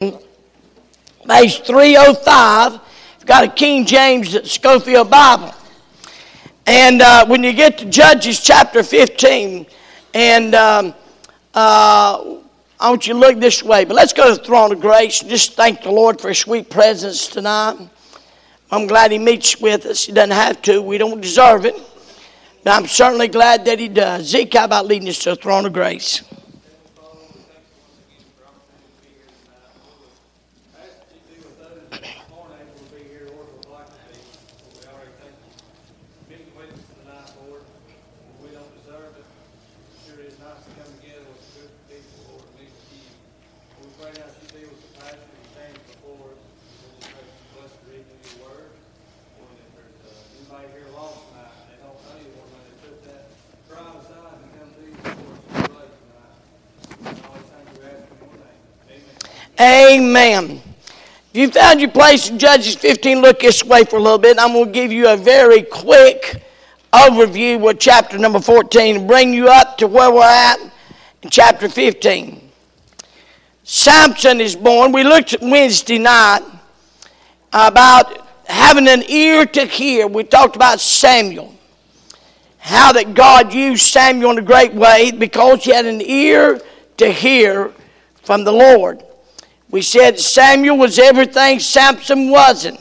page 305. You've got a King James Scofield Bible. And uh, when you get to Judges chapter 15, and um, uh, I want you to look this way, but let's go to the throne of grace and just thank the Lord for his sweet presence tonight. I'm glad he meets with us. He doesn't have to, we don't deserve it. But I'm certainly glad that he does. Zeke, how about leading us to the throne of grace? Amen. If you found your place in Judges 15, look this way for a little bit. I'm going to give you a very quick overview with chapter number 14 and bring you up to where we're at in chapter 15. Samson is born. We looked Wednesday night about having an ear to hear. We talked about Samuel. How that God used Samuel in a great way because he had an ear to hear from the Lord. We said Samuel was everything Samson wasn't.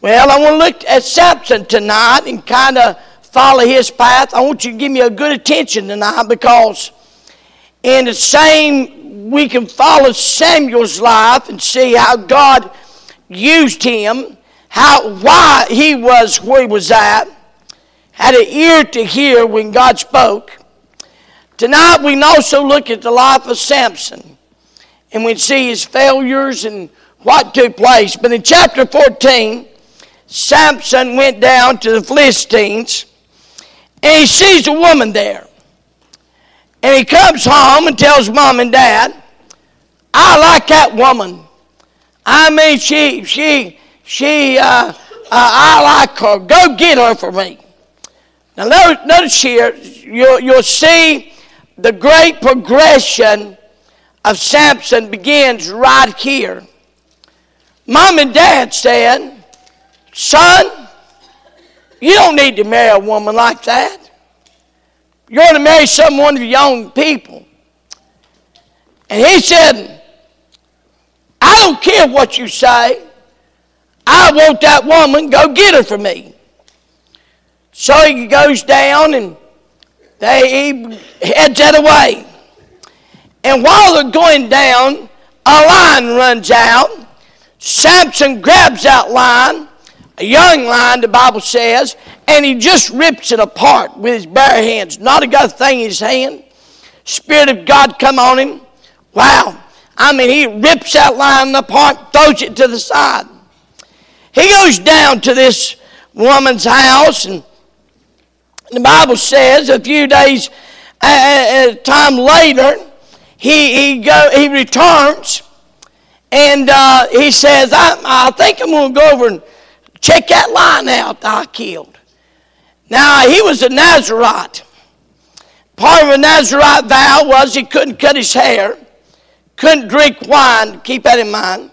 Well, I want to look at Samson tonight and kind of follow his path. I want you to give me a good attention tonight because in the same we can follow Samuel's life and see how God used him, how why he was where he was at, had an ear to hear when God spoke. Tonight we can also look at the life of Samson and we see his failures and what took place. But in chapter 14, Samson went down to the Philistines and he sees a woman there. And he comes home and tells mom and dad, I like that woman. I mean, she, she, she, uh, uh, I like her. Go get her for me. Now, notice here, you'll, you'll see the great progression of Samson begins right here. Mom and dad said, Son, you don't need to marry a woman like that. You're going to marry someone of your own people. And he said, I don't care what you say. I want that woman. Go get her for me. So he goes down and they, he heads that away. And while they're going down, a line runs out. Samson grabs that line, a young line, the Bible says, and he just rips it apart with his bare hands. Not a good thing in his hand. Spirit of God come on him. Wow. I mean, he rips that line apart, throws it to the side. He goes down to this woman's house, and the Bible says a few days, a uh, uh, time later, he, he, go, he returns and uh, he says, I, I think I'm going to go over and check that lion out that I killed. Now, he was a Nazarite. Part of a Nazarite vow was he couldn't cut his hair, couldn't drink wine, keep that in mind,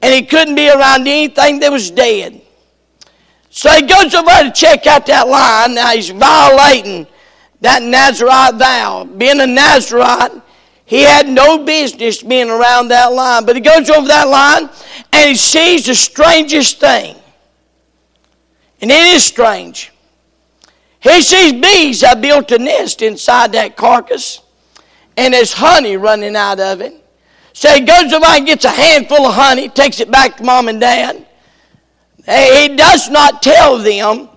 and he couldn't be around anything that was dead. So he goes over to check out that lion. Now he's violating that Nazarite vow. Being a Nazarite, he had no business being around that line. But he goes over that line and he sees the strangest thing. And it is strange. He sees bees have built a nest inside that carcass, and there's honey running out of it. So he goes over and gets a handful of honey, takes it back to mom and dad. He does not tell them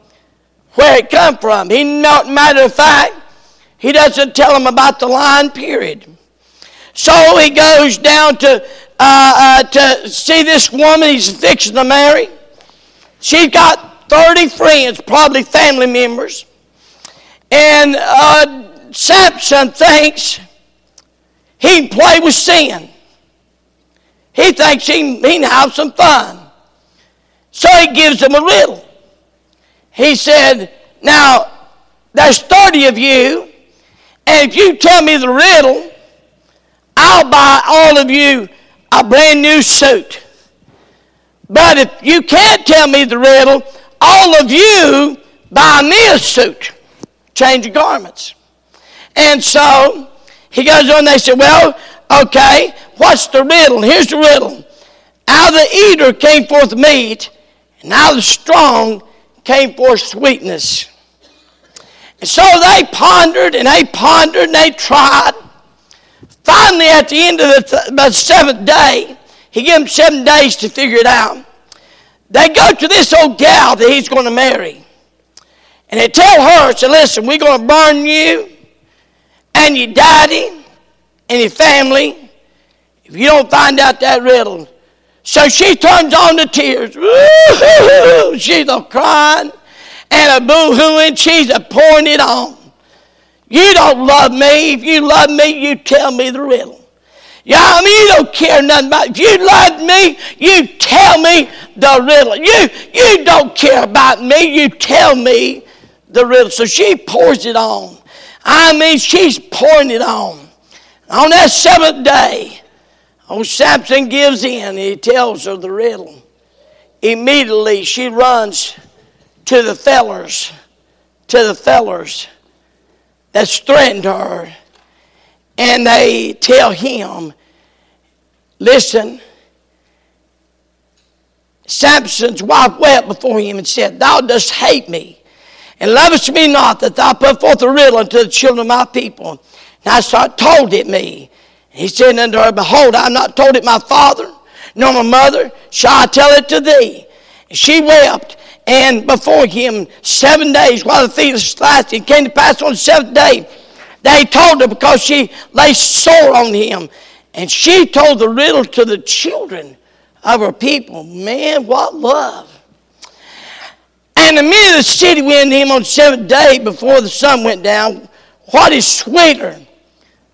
where it come from. He not matter of fact, he doesn't tell them about the line period. So he goes down to, uh, uh, to see this woman he's fixing to marry. She's got 30 friends, probably family members. And uh, Samson thinks he can play with sin. He thinks he, he can have some fun. So he gives them a riddle. He said, Now, there's 30 of you, and if you tell me the riddle, I'll buy all of you a brand new suit. But if you can't tell me the riddle, all of you buy me a suit, change of garments. And so he goes on, they said, Well, okay, what's the riddle? Here's the riddle. Out of the eater came forth meat, and out of the strong came forth sweetness. And so they pondered and they pondered and they tried. Finally, at the end of the, the seventh day, he gave them seven days to figure it out. They go to this old gal that he's going to marry. And they tell her, say, listen, we're going to burn you and your daddy and your family if you don't find out that riddle. So she turns on the tears. She's a crying and a boo-hooing. She's a pouring it on. You don't love me. If you love me, you tell me the riddle. Yeah, I mean, you don't care nothing about If you love me, you tell me the riddle. You, you don't care about me, you tell me the riddle. So she pours it on. I mean, she's pouring it on. On that seventh day, old Samson gives in. He tells her the riddle. Immediately, she runs to the fellers, to the fellers that's threatened her. And they tell him, listen, Samson's wife wept before him and said, Thou dost hate me, and lovest me not, that thou put forth a riddle unto the children of my people. And I saw told it me. And he said unto her, Behold, I have not told it my father, nor my mother, shall I tell it to thee? And she wept, and before him seven days while the feast lasted. It came to pass on the seventh day. They told her because she lay sore on him. And she told the riddle to the children of her people. Man, what love. And the men of the city went to him on the seventh day before the sun went down. What is sweeter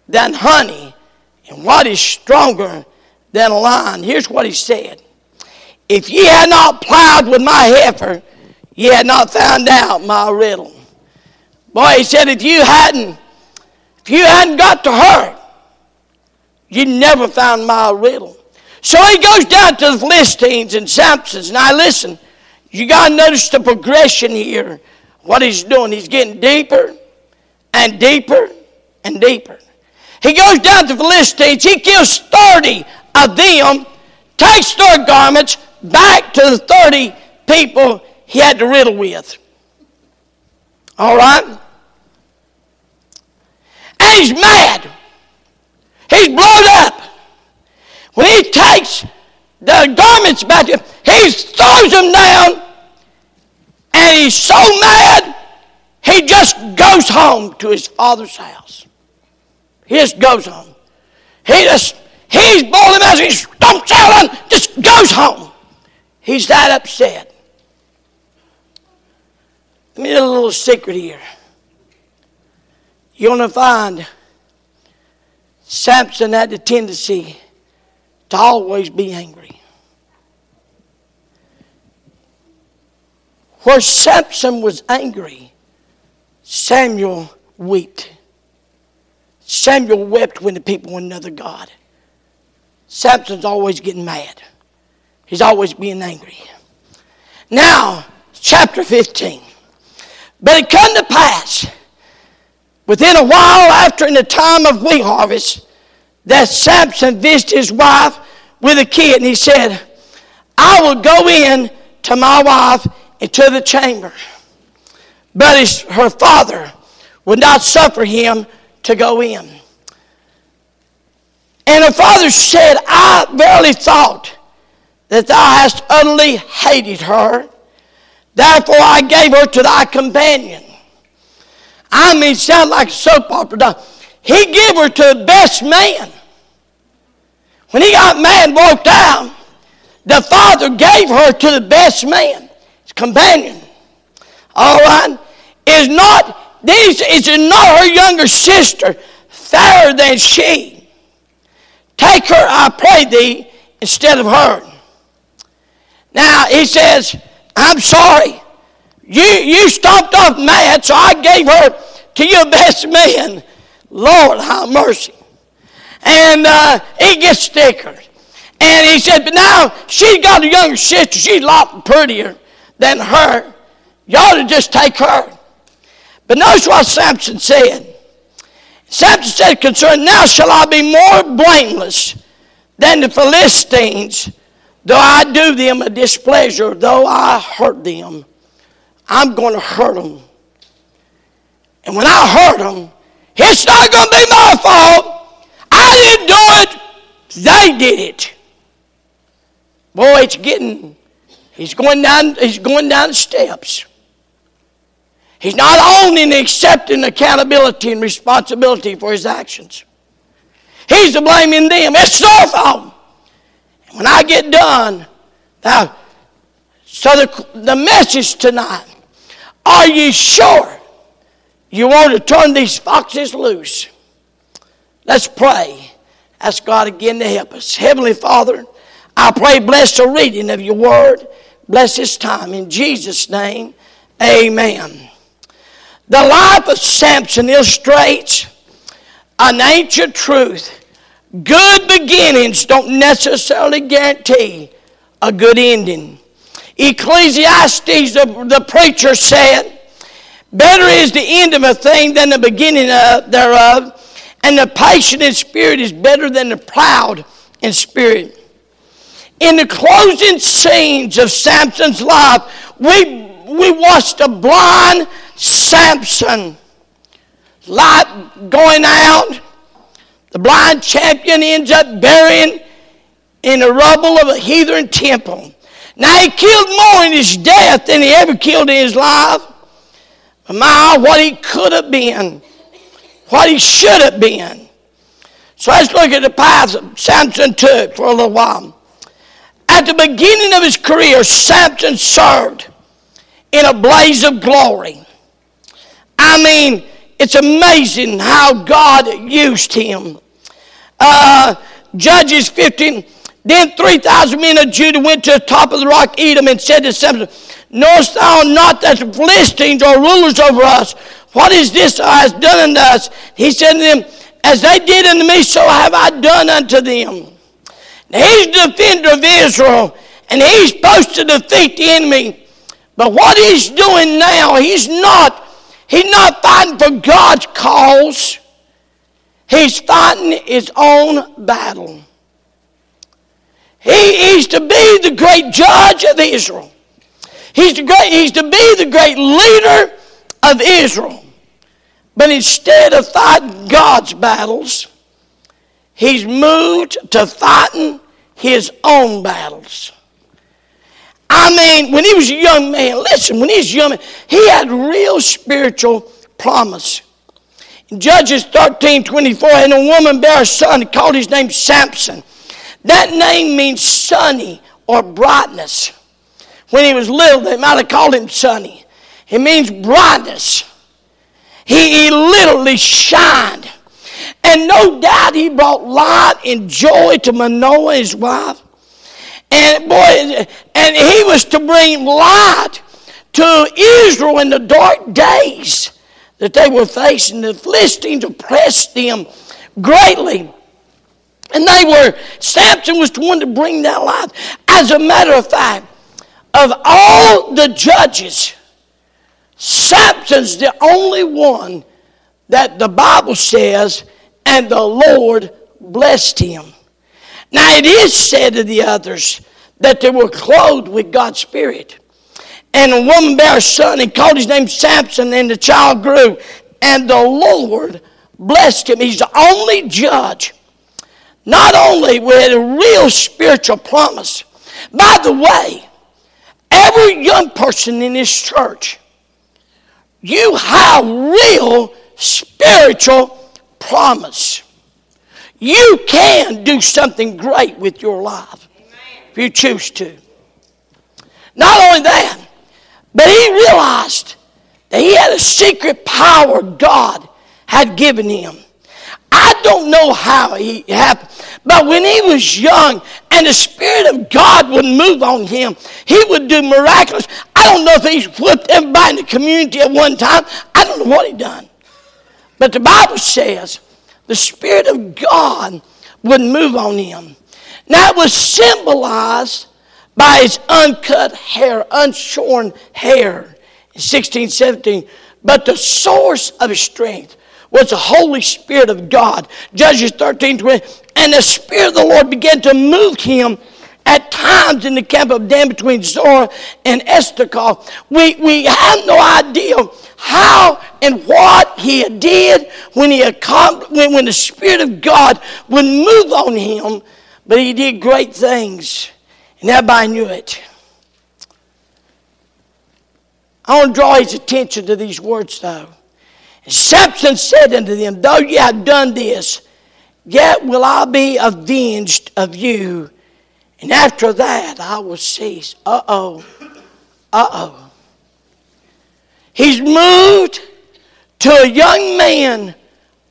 than honey? And what is stronger than a lion? Here's what he said. If ye had not plowed with my heifer, ye had not found out my riddle. Boy, he said, if you hadn't, if you hadn't got to her, you never found my riddle. So he goes down to the Philistines and Samson's. Now listen, you got to notice the progression here. What he's doing, he's getting deeper and deeper and deeper. He goes down to the Philistines. He kills 30 of them, takes their garments, back to the 30 people he had to riddle with. All right? And he's mad. He's blown up. When he takes the garments back to him, he throws them down and he's so mad he just goes home to his father's house. He just goes home. He just, he's boiling as he stomps out and just goes home. He's that upset. Let me tell a little secret here. You're going to find Samson had the tendency to always be angry. Where Samson was angry, Samuel wept. Samuel wept when the people went another God. Samson's always getting mad. He's always being angry. Now, chapter 15. But it come to pass, within a while after in the time of wheat harvest, that Samson visited his wife with a kid, and he said, I will go in to my wife into the chamber. But his, her father would not suffer him to go in. And her father said, I verily thought that thou hast utterly hated her. Therefore I gave her to thy companion. I mean, sound like a soap opera. He gave her to the best man. When he got mad walked out, the father gave her to the best man, his companion. All right? Is not this is not her younger sister fairer than she? Take her, I pray thee, instead of her. Now he says, I'm sorry. You, you stopped off mad, so I gave her to your best man. Lord, have mercy. And uh, he gets sticker. And he said, but now she's got a younger sister. She's a lot prettier than her. You ought to just take her. But notice what Samson said. Samson said concerning, now shall I be more blameless than the Philistines, though I do them a displeasure, though I hurt them. I'm going to hurt them. And when I hurt them, it's not going to be my fault. I didn't do it. They did it. Boy, it's getting, he's going down, he's going down the steps. He's not owning accepting accountability and responsibility for his actions. He's blaming them. It's their fault. When I get done, now, so the, the message tonight, are you sure you want to turn these foxes loose? Let's pray. Ask God again to help us. Heavenly Father, I pray, bless the reading of your word. Bless this time. In Jesus' name, amen. The life of Samson illustrates an ancient truth. Good beginnings don't necessarily guarantee a good ending. Ecclesiastes, the, the preacher said, Better is the end of a thing than the beginning of, thereof, and the patient in spirit is better than the proud in spirit. In the closing scenes of Samson's life, we, we watched a blind Samson. Light going out. The blind champion ends up burying in the rubble of a heathen temple. Now he killed more in his death than he ever killed in his life. But my, what he could have been, what he should have been. So let's look at the path Samson took for a little while. At the beginning of his career, Samson served in a blaze of glory. I mean, it's amazing how God used him. Uh, Judges 15. Then 3,000 men of Judah went to the top of the rock Etam and said to Samson, Knowest thou not that the Philistines are rulers over us? What is this thou hast done unto us? He said to them, As they did unto me, so have I done unto them. He's the defender of Israel, and he's supposed to defeat the enemy. But what he's doing now, he's not, he's not fighting for God's cause. He's fighting his own battle. He is to be the great judge of Israel. He's, the great, he's to be the great leader of Israel. But instead of fighting God's battles, he's moved to fighting his own battles. I mean, when he was a young man, listen, when he was young man, he had real spiritual promise. Judges 13 24, and a woman bare a son called his name Samson. That name means sunny or brightness. When he was little, they might have called him sunny. It means brightness. He, he literally shined. And no doubt he brought light and joy to Manoah, his wife. And boy, and he was to bring light to Israel in the dark days that they were facing. The Philistines oppressed them greatly. And they were, Samson was the one to bring that light. As a matter of fact, of all the judges, Samson's the only one that the Bible says and the Lord blessed him. Now it is said of the others that they were clothed with God's Spirit. And a woman bare a son and called his name Samson, and the child grew. And the Lord blessed him. He's the only judge, not only with a real spiritual promise. By the way, every young person in this church, you have real spiritual promise. You can do something great with your life if you choose to. Not only that, but he realized that he had a secret power God had given him. I don't know how he happened, but when he was young and the Spirit of God would move on him, he would do miraculous. I don't know if he whipped everybody in the community at one time. I don't know what he done. But the Bible says the Spirit of God would move on him. That was symbolized by his uncut hair, unshorn hair in 1617. But the source of his strength was the Holy Spirit of God. Judges 13 20. And the Spirit of the Lord began to move him at times in the camp of Dan between Zorah and Eshtaol. We, we have no idea how and what he did when, he when, when the Spirit of God would move on him, but he did great things, and everybody knew it. I want to draw his attention to these words, though. And Samson said unto them, Though ye have done this, yet will I be avenged of you, and after that I will cease. Uh oh. Uh oh. He's moved to a young man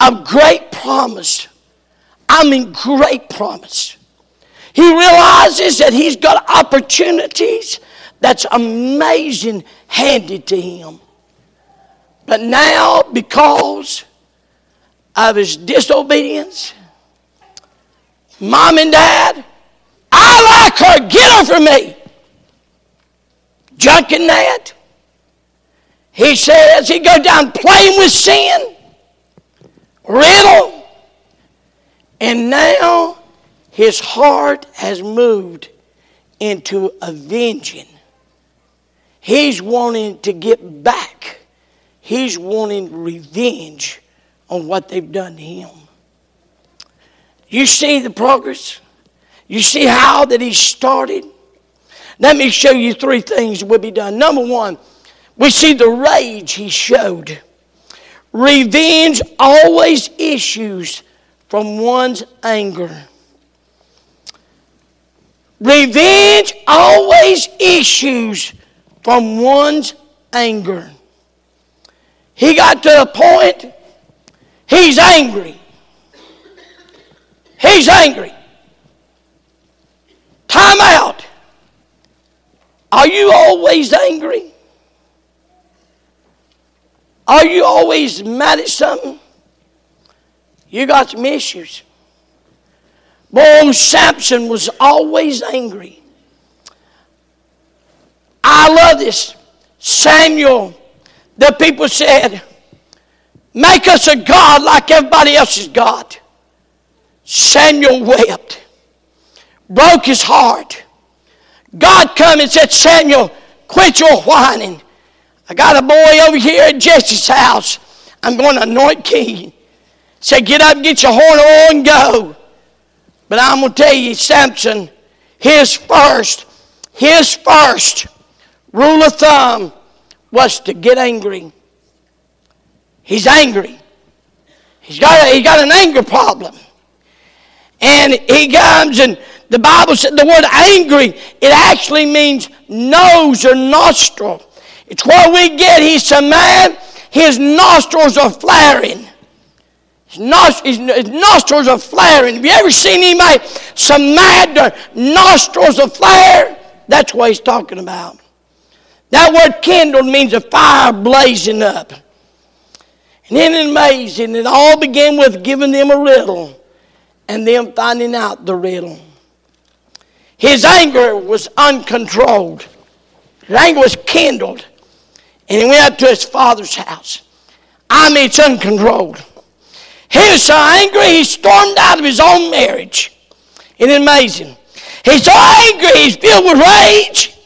of great promise. I mean, great promise. He realizes that he's got opportunities that's amazing handed to him. But now, because of his disobedience, mom and dad, I like her, get her from me. Junking that. He says he go down playing with sin, riddle, and now his heart has moved into avenging. He's wanting to get back. He's wanting revenge on what they've done to him. You see the progress? You see how that he started? Let me show you three things will be done. Number one, we see the rage he showed. Revenge always issues from one's anger. Revenge always issues from one's anger. He got to the point, he's angry. He's angry. Time out. Are you always angry? Are you always mad at something? You got some issues. Boy, Samson was always angry. I love this. Samuel, the people said, Make us a God like everybody else's God. Samuel wept, broke his heart. God come and said, Samuel, quit your whining. I got a boy over here at Jesse's house. I'm going to anoint king. Say, get up, get your horn on, go. But I'm going to tell you, Samson, his first, his first rule of thumb was to get angry. He's angry. He's got, a, he got an anger problem. And he comes and the Bible said the word angry, it actually means nose or nostril. It's where we get he's so man, his nostrils are flaring. His, nostrils are flaring. Have you ever seen anybody so mad nostrils are flare? That's what he's talking about. That word kindled means a fire blazing up. And then amazing, it all began with giving them a riddle and them finding out the riddle. His anger was uncontrolled. His anger was kindled. And he went up to his father's house. I mean, it's uncontrolled. He was so angry, he stormed out of his own marriage. Isn't it amazing? He's so angry, he's filled with rage,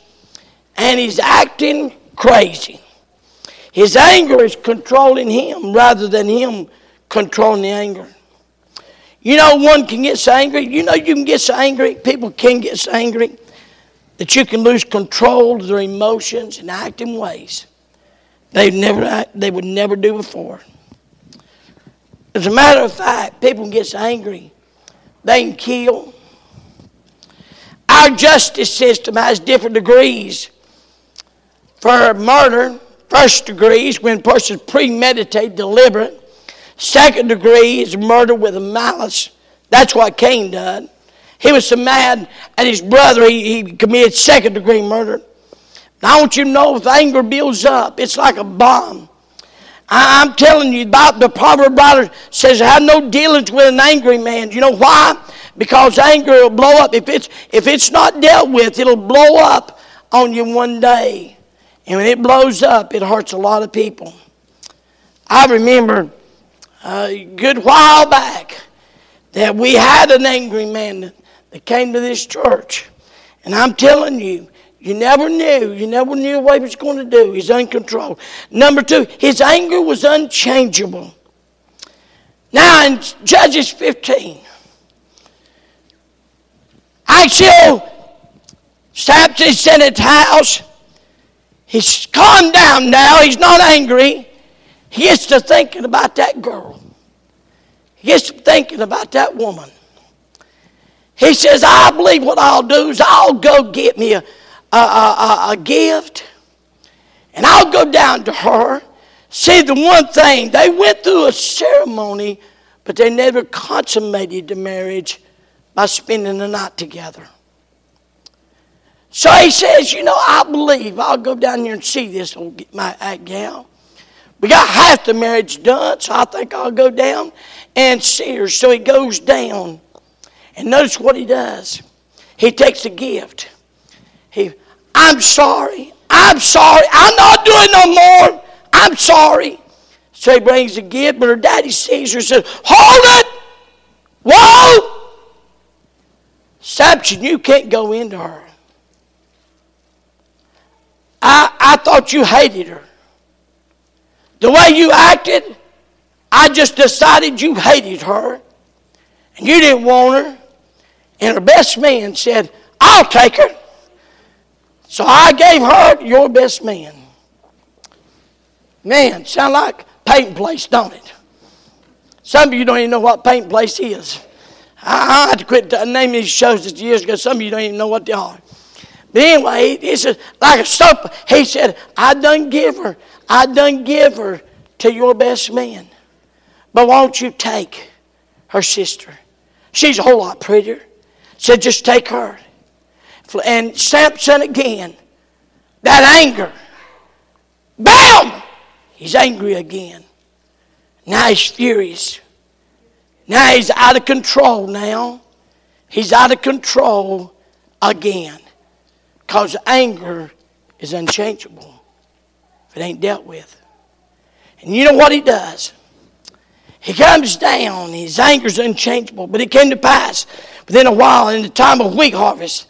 and he's acting crazy. His anger is controlling him rather than him controlling the anger. You know, one can get so angry. You know, you can get so angry. People can get so angry that you can lose control of their emotions and act in ways they never they would never do before. As a matter of fact, people get so angry they can kill. Our justice system has different degrees. For murder, first degree is when a person premeditated, deliberate. Second degree is murder with a malice. That's what Cain did. He was so mad at his brother, he, he committed second degree murder. Now, I want you to know if anger builds up, it's like a bomb. I, am telling you about the proverb writer says, have no dealings with an angry man. You know why? Because anger will blow up. If it's, if it's not dealt with, it'll blow up on you one day. And when it blows up, it hurts a lot of people. I remember a good while back that we had an angry man that came to this church. And I'm telling you, you never knew. You never knew what he was going to do. He's uncontrolled. Number two, his anger was unchangeable. Now in Judges 15, Achiel Samson's in his house. He's calmed down now. He's not angry. He gets to thinking about that girl. He gets to thinking about that woman. He says, I believe what I'll do is I'll go get me a, a, a, a gift and I'll go down to her. See, the one thing, they went through a ceremony, but they never consummated the marriage by spending the night together. So he says, You know, I believe I'll go down there and see this old my gal. We got half the marriage done, so I think I'll go down and see her. So he goes down. And notice what he does. He takes a gift. He, I'm sorry. I'm sorry. I'm not doing no more. I'm sorry. So he brings the gift, but her daddy sees her and says, Hold it! Whoa! Samson, you can't go into her. I, I thought you hated her. The way you acted, I just decided you hated her and you didn't want her. And her best man said, I'll take her. So I gave her your best man. Man, sound like Peyton Place, don't it? Some of you don't even know what Peyton Place is. I, had to quit uh, naming these shows years ago. Some of you don't even know what they are. But anyway, he said, like a soap. He said, I done give her, I done give her to your best man. But won't you take her sister? She's a whole lot prettier. Said, just take her. And Samson again, that anger. Bam! He's angry again. Now he's furious. Now he's out of control now. He's out of control again. Because anger is unchangeable if it ain't dealt with. And you know what he does? He comes down, his anger's unchangeable. But it came to pass within a while, in the time of wheat harvest,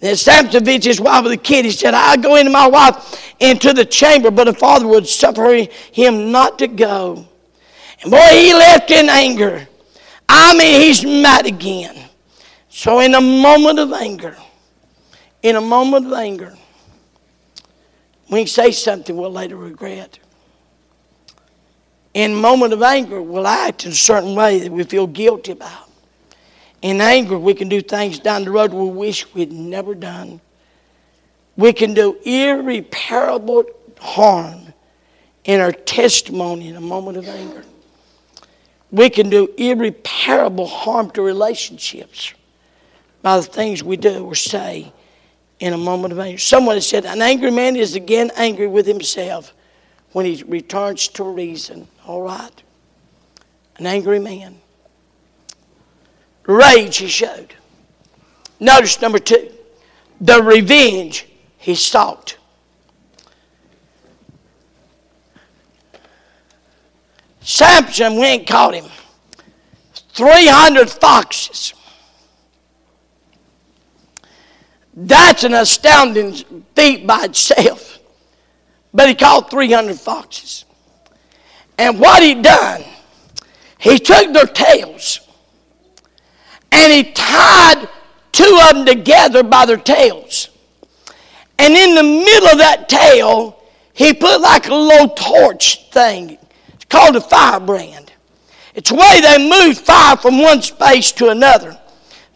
that Samson visited his wife with a kid. He said, I'll go into my wife into the chamber, but the father would suffer him not to go. And boy, he left in anger. I mean, he's mad again. So, in a moment of anger, in a moment of anger, we say something we'll later regret. In a moment of anger, we'll act in a certain way that we feel guilty about. In anger, we can do things down the road we wish we'd never done. We can do irreparable harm in our testimony in a moment of anger. We can do irreparable harm to relationships by the things we do or say in a moment of anger. Someone has said, An angry man is again angry with himself when he returns to reason. All right. An angry man. Rage he showed. Notice number two the revenge he sought. Samson went and caught him. 300 foxes. That's an astounding feat by itself. But he caught 300 foxes. And what he done, he took their tails and he tied two of them together by their tails. And in the middle of that tail, he put like a little torch thing. It's called a firebrand. It's the way they move fire from one space to another.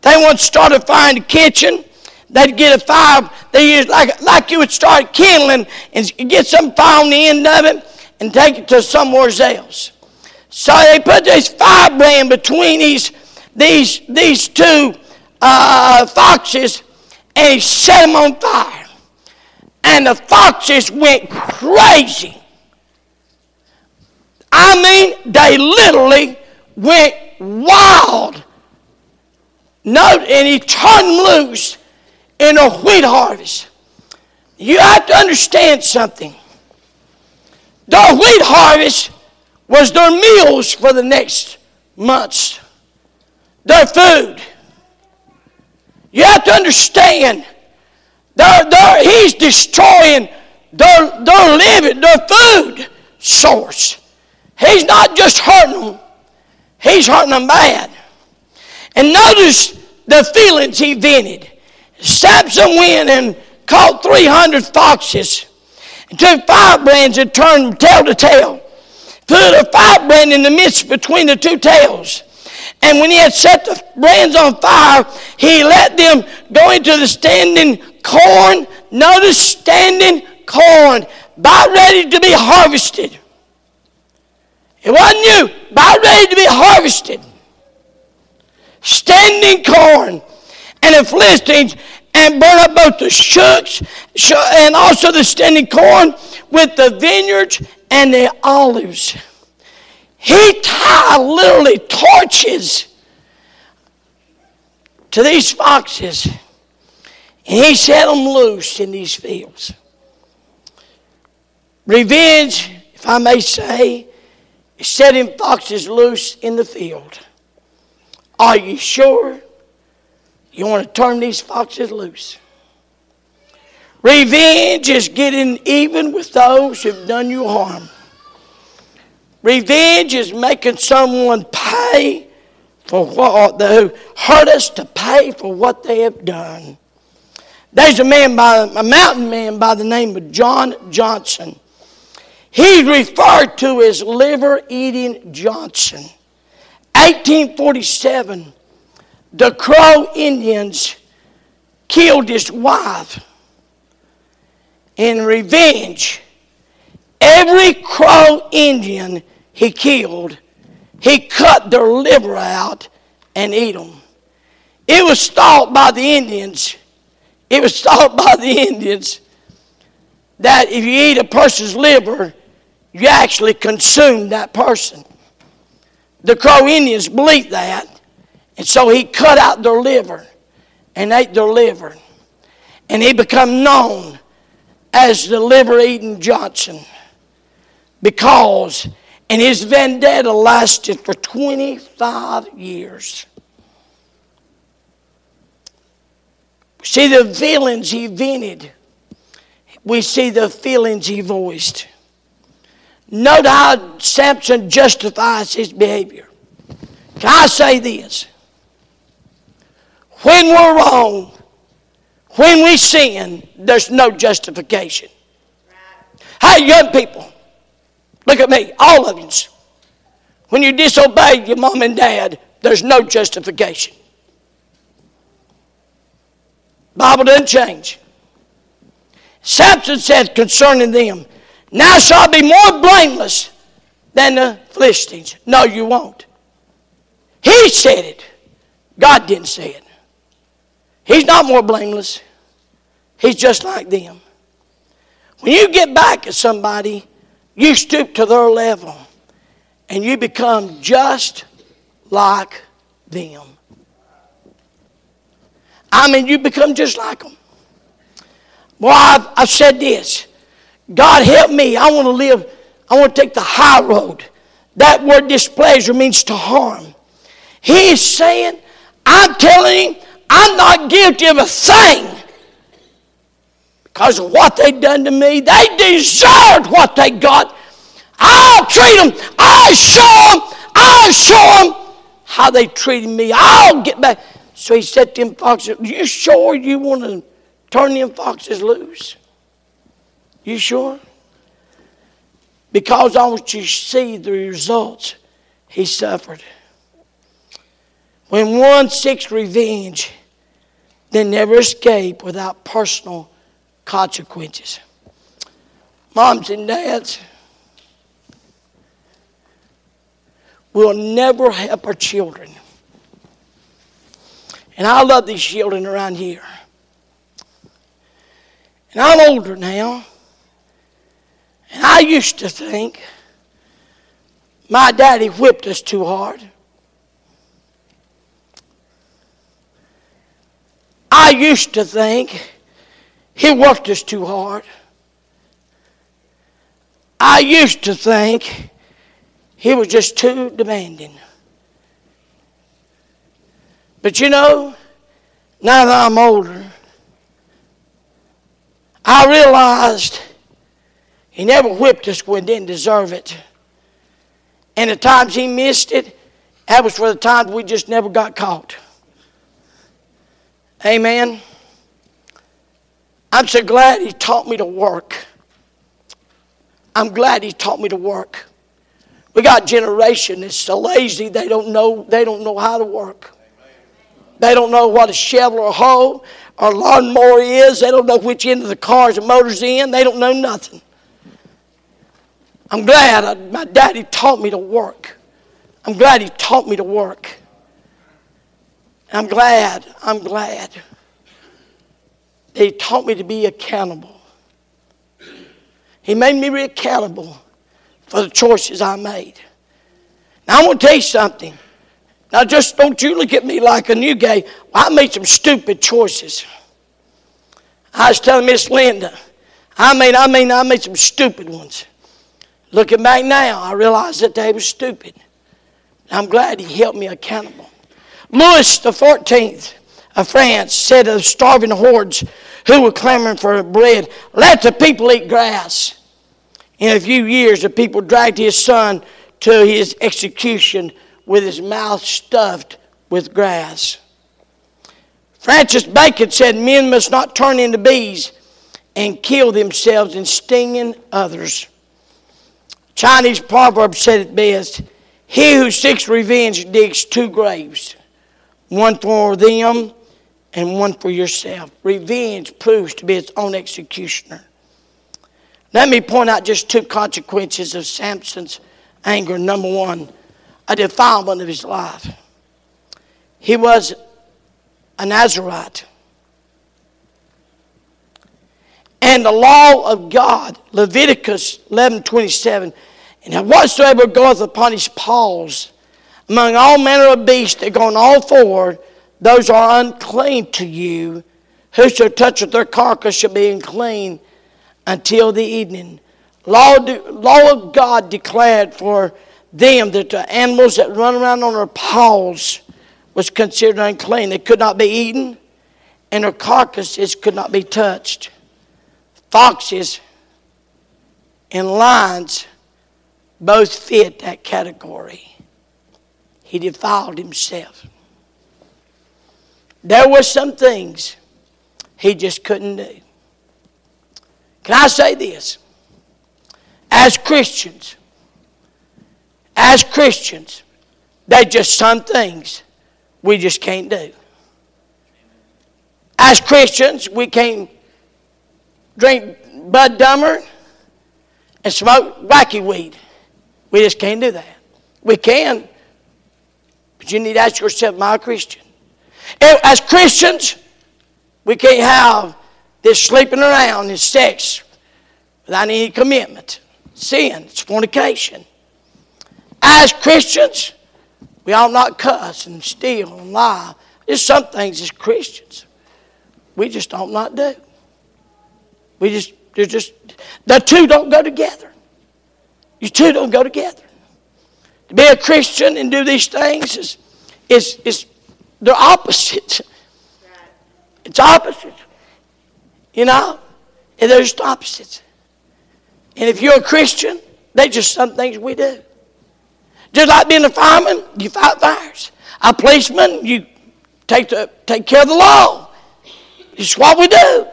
They once started fire in the kitchen. They'd get a fire, they use like, like you would start kindling and get some fire on the end of it and take it to somewhere else. So they put this firebrand between these, these, these two uh, foxes and he set them on fire. And the foxes went crazy. I mean, they literally went wild. Note, and he turned them loose in a wheat harvest. You have to understand something. The wheat harvest was their meals for the next months, their food. You have to understand, they're, they're, he's destroying their, their living, their food source. He's not just hurting them, he's hurting them bad. And notice the feelings he vented. Samson went and caught 300 foxes took firebrands and turned tail to tail. Put a firebrand in the midst between the two tails. And when he had set the brands on fire, he let them go into the standing corn. Notice standing corn, about ready to be harvested. It wasn't you, about ready to be harvested. Standing corn. And the Philistines and burn up both the shooks and also the standing corn with the vineyards and the olives. He tied literally torches to these foxes and he set them loose in these fields. Revenge, if I may say, is setting foxes loose in the field. Are you sure you want to turn these foxes loose? Revenge is getting even with those who've done you harm. Revenge is making someone pay for what uh, who hurt us to pay for what they have done. There's a man by a mountain man by the name of John Johnson. He's referred to as liver eating Johnson. 1847, the Crow Indians killed his wife in revenge. Every Crow Indian he killed, he cut their liver out and ate them. It was thought by the Indians, it was thought by the Indians that if you eat a person's liver, you actually consume that person. The Crow Indians believed that, and so he cut out their liver and ate their liver. And he became known as the liver eating Johnson because, and his vendetta lasted for 25 years. See the feelings he vented. We see the feelings he voiced. Note how Samson justifies his behavior. Can I say this? When we're wrong, when we sin, there's no justification. Hey, young people, look at me, all of you. When you disobey your mom and dad, there's no justification. Bible doesn't change. Samson said concerning them, now shall I be more blameless than the Philistines. No, you won't. He said it. God didn't say it. He's not more blameless. He's just like them. When you get back at somebody, you stoop to their level and you become just like them. I mean, you become just like them. Well, I've, I've said this. God help me. I want to live, I want to take the high road. That word displeasure means to harm. He is saying, I'm telling him, I'm not guilty of a thing because of what they done to me. They deserved what they got. I'll treat them. I'll show them. I'll show them how they treated me. I'll get back. So he said to them foxes, You sure you want to turn them foxes loose? You sure? Because I want you to see the results he suffered. When one seeks revenge, they never escape without personal consequences. Moms and dads, will never help our children. And I love these children around here. And I'm older now. And I used to think My daddy whipped us too hard. I used to think he worked us too hard. I used to think he was just too demanding. But you know, now that I'm older, I realized he never whipped us when he didn't deserve it. And the times he missed it, that was for the times we just never got caught. Amen. I'm so glad he taught me to work. I'm glad he taught me to work. We got generation that's so lazy they don't know they don't know how to work. They don't know what a shovel or a hoe or lawnmower is. They don't know which end of the cars and motors in. They don't know nothing. I'm glad I, my daddy taught me to work. I'm glad he taught me to work. I'm glad, I'm glad he taught me to be accountable. He made me be accountable for the choices I made. Now, I'm going to tell you something. Now, just don't you look at me like a new guy. I made some stupid choices. I was telling Miss Linda, I made, I mean, I made some stupid ones. Looking back now, I realize that they were stupid. I'm glad he held me accountable. Louis the 14th of France said of starving hordes who were clamoring for bread, let the people eat grass. In a few years, the people dragged his son to his execution with his mouth stuffed with grass. Francis Bacon said men must not turn into bees and kill themselves in stinging others. Chinese proverb said it best He who seeks revenge digs two graves, one for them and one for yourself. Revenge proves to be its own executioner. Let me point out just two consequences of Samson's anger. Number one, a defilement of his life. He was a Nazarite. And the law of God, Leviticus 11 27, and whatsoever goeth upon his paws, among all manner of beasts that go on all four, those are unclean to you. Whoso toucheth their carcass shall be unclean until the evening. Law, law of God declared for them that the animals that run around on their paws was considered unclean. They could not be eaten, and their carcasses could not be touched. Foxes and lions both fit that category. He defiled himself. There were some things he just couldn't do. Can I say this? As Christians, as Christians, there's just some things we just can't do. As Christians, we can't drink Bud Dummer and smoke wacky weed. We just can't do that. We can, but you need to ask yourself, am I a Christian? As Christians, we can't have this sleeping around, this sex, without any commitment. Sin, it's fornication. As Christians, we ought not cuss and steal and lie. There's some things as Christians we just ought not not do. We just, they're just, the two don't go together. You two don't go together. To be a Christian and do these things is, is, is they're opposites. It's opposites. You know? And they're just opposites. And if you're a Christian, they're just some things we do. Just like being a fireman, you fight fires. A policeman, you take, the, take care of the law. It's what we do.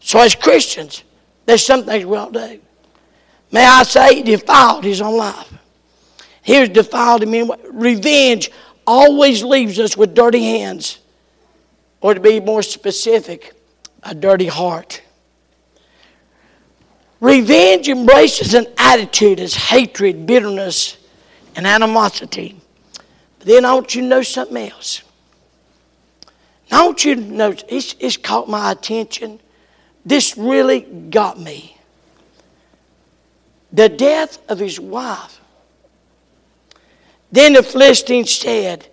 So as Christians, there's some things we all do. May I say, defiled his own life. He was defiled in Revenge always leaves us with dirty hands, or to be more specific, a dirty heart. Revenge embraces an attitude as hatred, bitterness, and animosity. But then I want you to know something else. I want you to know, it's, it's caught my attention. This really got me. The death of his wife Then the Philistines said,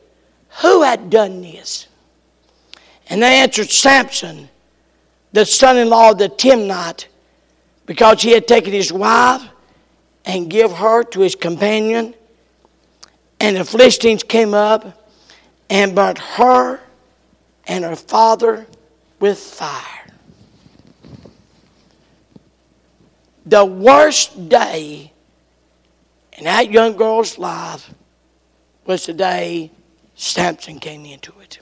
Who had done this? And they answered, Samson, the son in law of the Timnite, because he had taken his wife and give her to his companion. And the Philistines came up and burnt her and her father with fire. The worst day in that young girl's life was the day Samson came into it.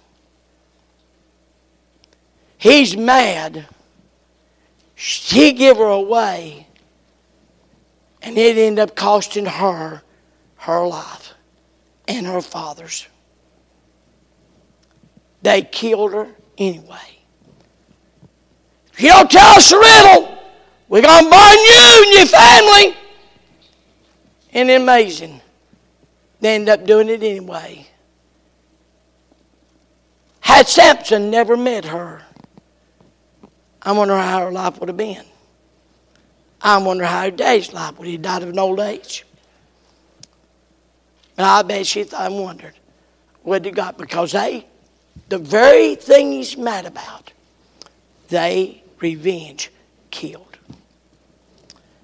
He's mad. He gave her away, and it ended up costing her her life and her father's. They killed her anyway. If you don't tell us the riddle, we're going to burn you and your family. It amazing? They end up doing it anyway. Had Samson never met her, I wonder how her life would have been. I wonder how her dad's life would have died of an old age. And I bet she thought and wondered what he got because they the very thing he's mad about, they revenge killed.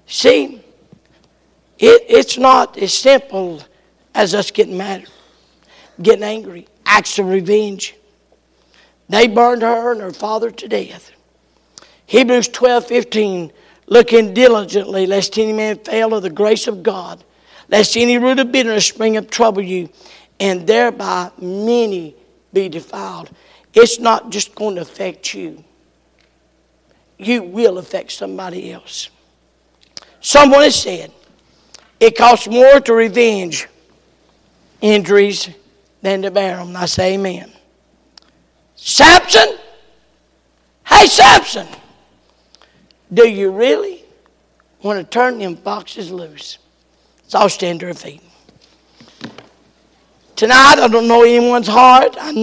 See, it, it's not as simple as us getting mad, getting angry, acts of revenge. They burned her and her father to death. Hebrews 12 15, looking diligently, lest any man fail of the grace of God, lest any root of bitterness spring up trouble you, and thereby many be defiled, it's not just going to affect you. You will affect somebody else. Someone has said, it costs more to revenge injuries than to bear them. I say amen. Samson? Hey, Samson, do you really want to turn them foxes loose? So I'll stand to our feet. Tonight, I don't know anyone's heart. I know.